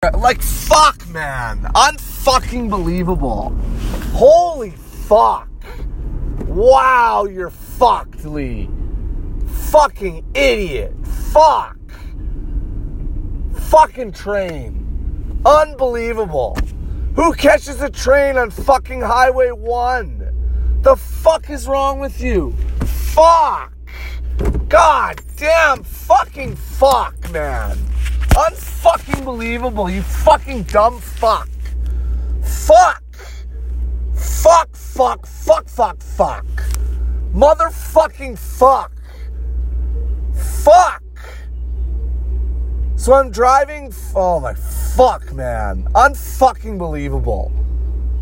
Like, fuck, man. Unfucking believable. Holy fuck. Wow, you're fucked, Lee. Fucking idiot. Fuck. Fucking train. Unbelievable. Who catches a train on fucking Highway 1? The fuck is wrong with you? Fuck. God damn fucking fuck, man. Unfucking believable, you fucking dumb fuck. Fuck. Fuck, fuck, fuck, fuck, fuck. Motherfucking fuck. Fuck. So I'm driving. Oh my fuck, man. Unfucking believable.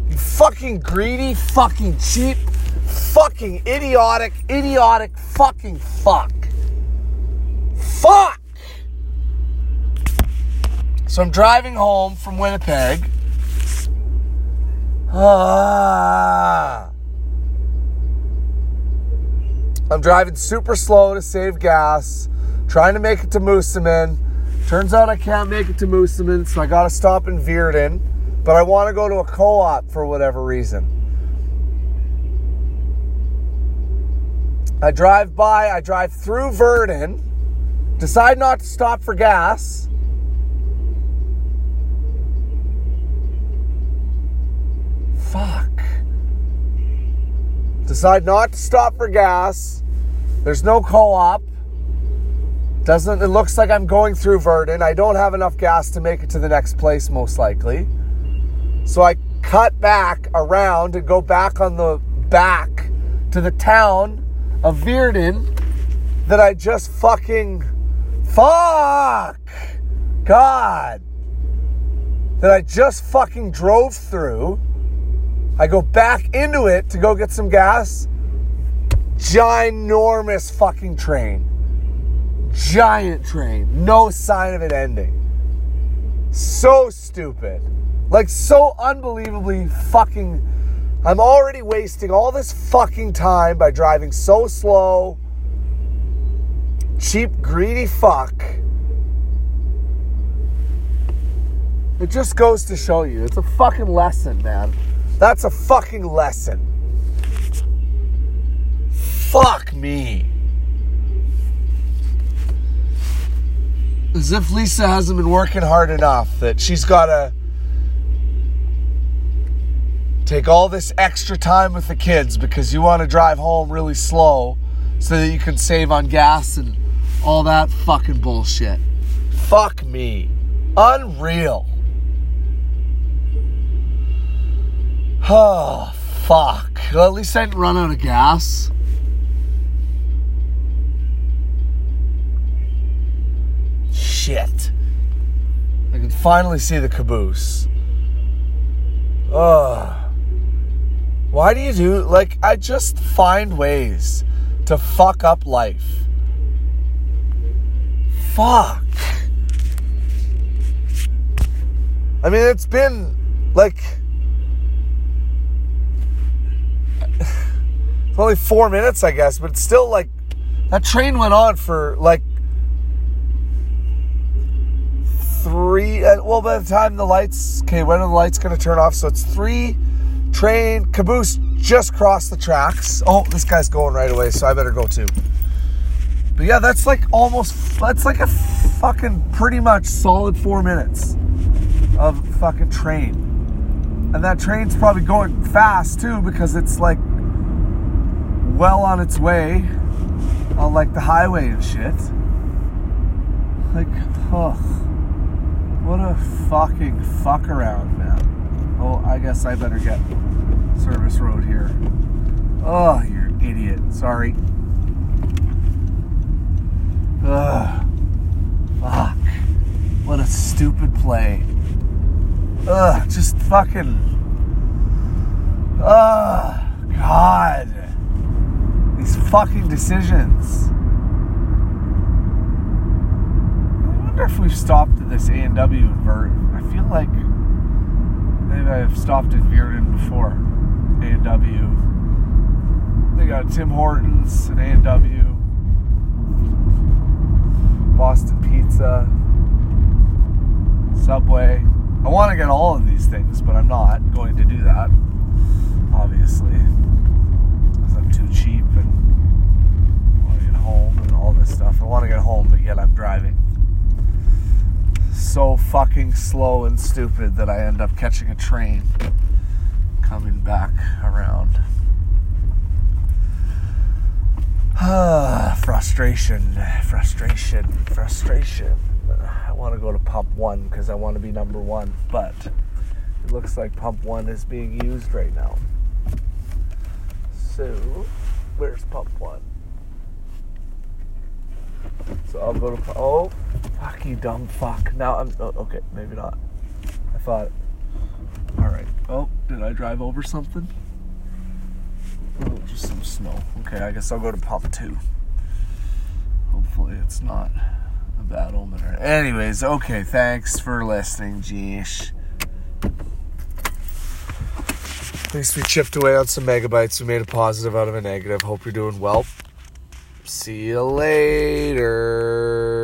You fucking greedy, fucking cheap, fucking idiotic, idiotic, fucking fuck. Fuck! So I'm driving home from Winnipeg. Ah. I'm driving super slow to save gas, trying to make it to Moosomin. Turns out I can't make it to Moosomin, so I gotta stop in Virden. But I wanna go to a co op for whatever reason. I drive by, I drive through Virden, decide not to stop for gas. Fuck. Decide not to stop for gas. There's no co-op. Doesn't it looks like I'm going through Virden. I don't have enough gas to make it to the next place most likely. So I cut back around and go back on the back to the town of Virden that I just fucking fuck God that I just fucking drove through. I go back into it to go get some gas. Ginormous fucking train. Giant train. No sign of it ending. So stupid. Like, so unbelievably fucking. I'm already wasting all this fucking time by driving so slow. Cheap, greedy fuck. It just goes to show you. It's a fucking lesson, man. That's a fucking lesson. Fuck me. As if Lisa hasn't been working hard enough that she's got to take all this extra time with the kids because you want to drive home really slow so that you can save on gas and all that fucking bullshit. Fuck me. Unreal. Oh, fuck. Well, at least I didn't run out of gas. Shit. I can finally see the caboose. Ugh. Why do you do like I just find ways to fuck up life? Fuck. I mean, it's been like only four minutes, I guess, but it's still like that train went on for like three. Uh, well, by the time the lights, okay, when are the lights going to turn off? So it's three train caboose just crossed the tracks. Oh, this guy's going right away, so I better go too. But yeah, that's like almost, that's like a fucking pretty much solid four minutes of fucking train. And that train's probably going fast too because it's like well on its way on like the highway and shit. Like, oh, what a fucking fuck around, man. Oh, I guess I better get service road here. Oh, you're an idiot. Sorry. Ugh. Fuck. What a stupid play. Ugh, just fucking. Ugh, God. These fucking decisions. I wonder if we've stopped at this A&W in Virden. I feel like maybe I've stopped at Virden before. A&W. They got Tim Hortons and A&W. Boston Pizza. Subway. I want to get all of these things, but I'm not going to do that, obviously, because I'm too cheap and I want to get home and all this stuff. I want to get home, but yet I'm driving. So fucking slow and stupid that I end up catching a train coming back around. Ah, frustration, frustration, frustration. I want to go to pump one because I want to be number one, but it looks like pump one is being used right now. So, where's pump one? So I'll go to. Oh, fuck you, dumb fuck. Now I'm. Oh, okay, maybe not. I thought. Alright. Oh, did I drive over something? Oh, just some snow. Okay, I guess I'll go to pump two. Hopefully, it's not a bad omen. Anyways, okay, thanks for listening, Jeesh. At least we chipped away on some megabytes. We made a positive out of a negative. Hope you're doing well. See you later.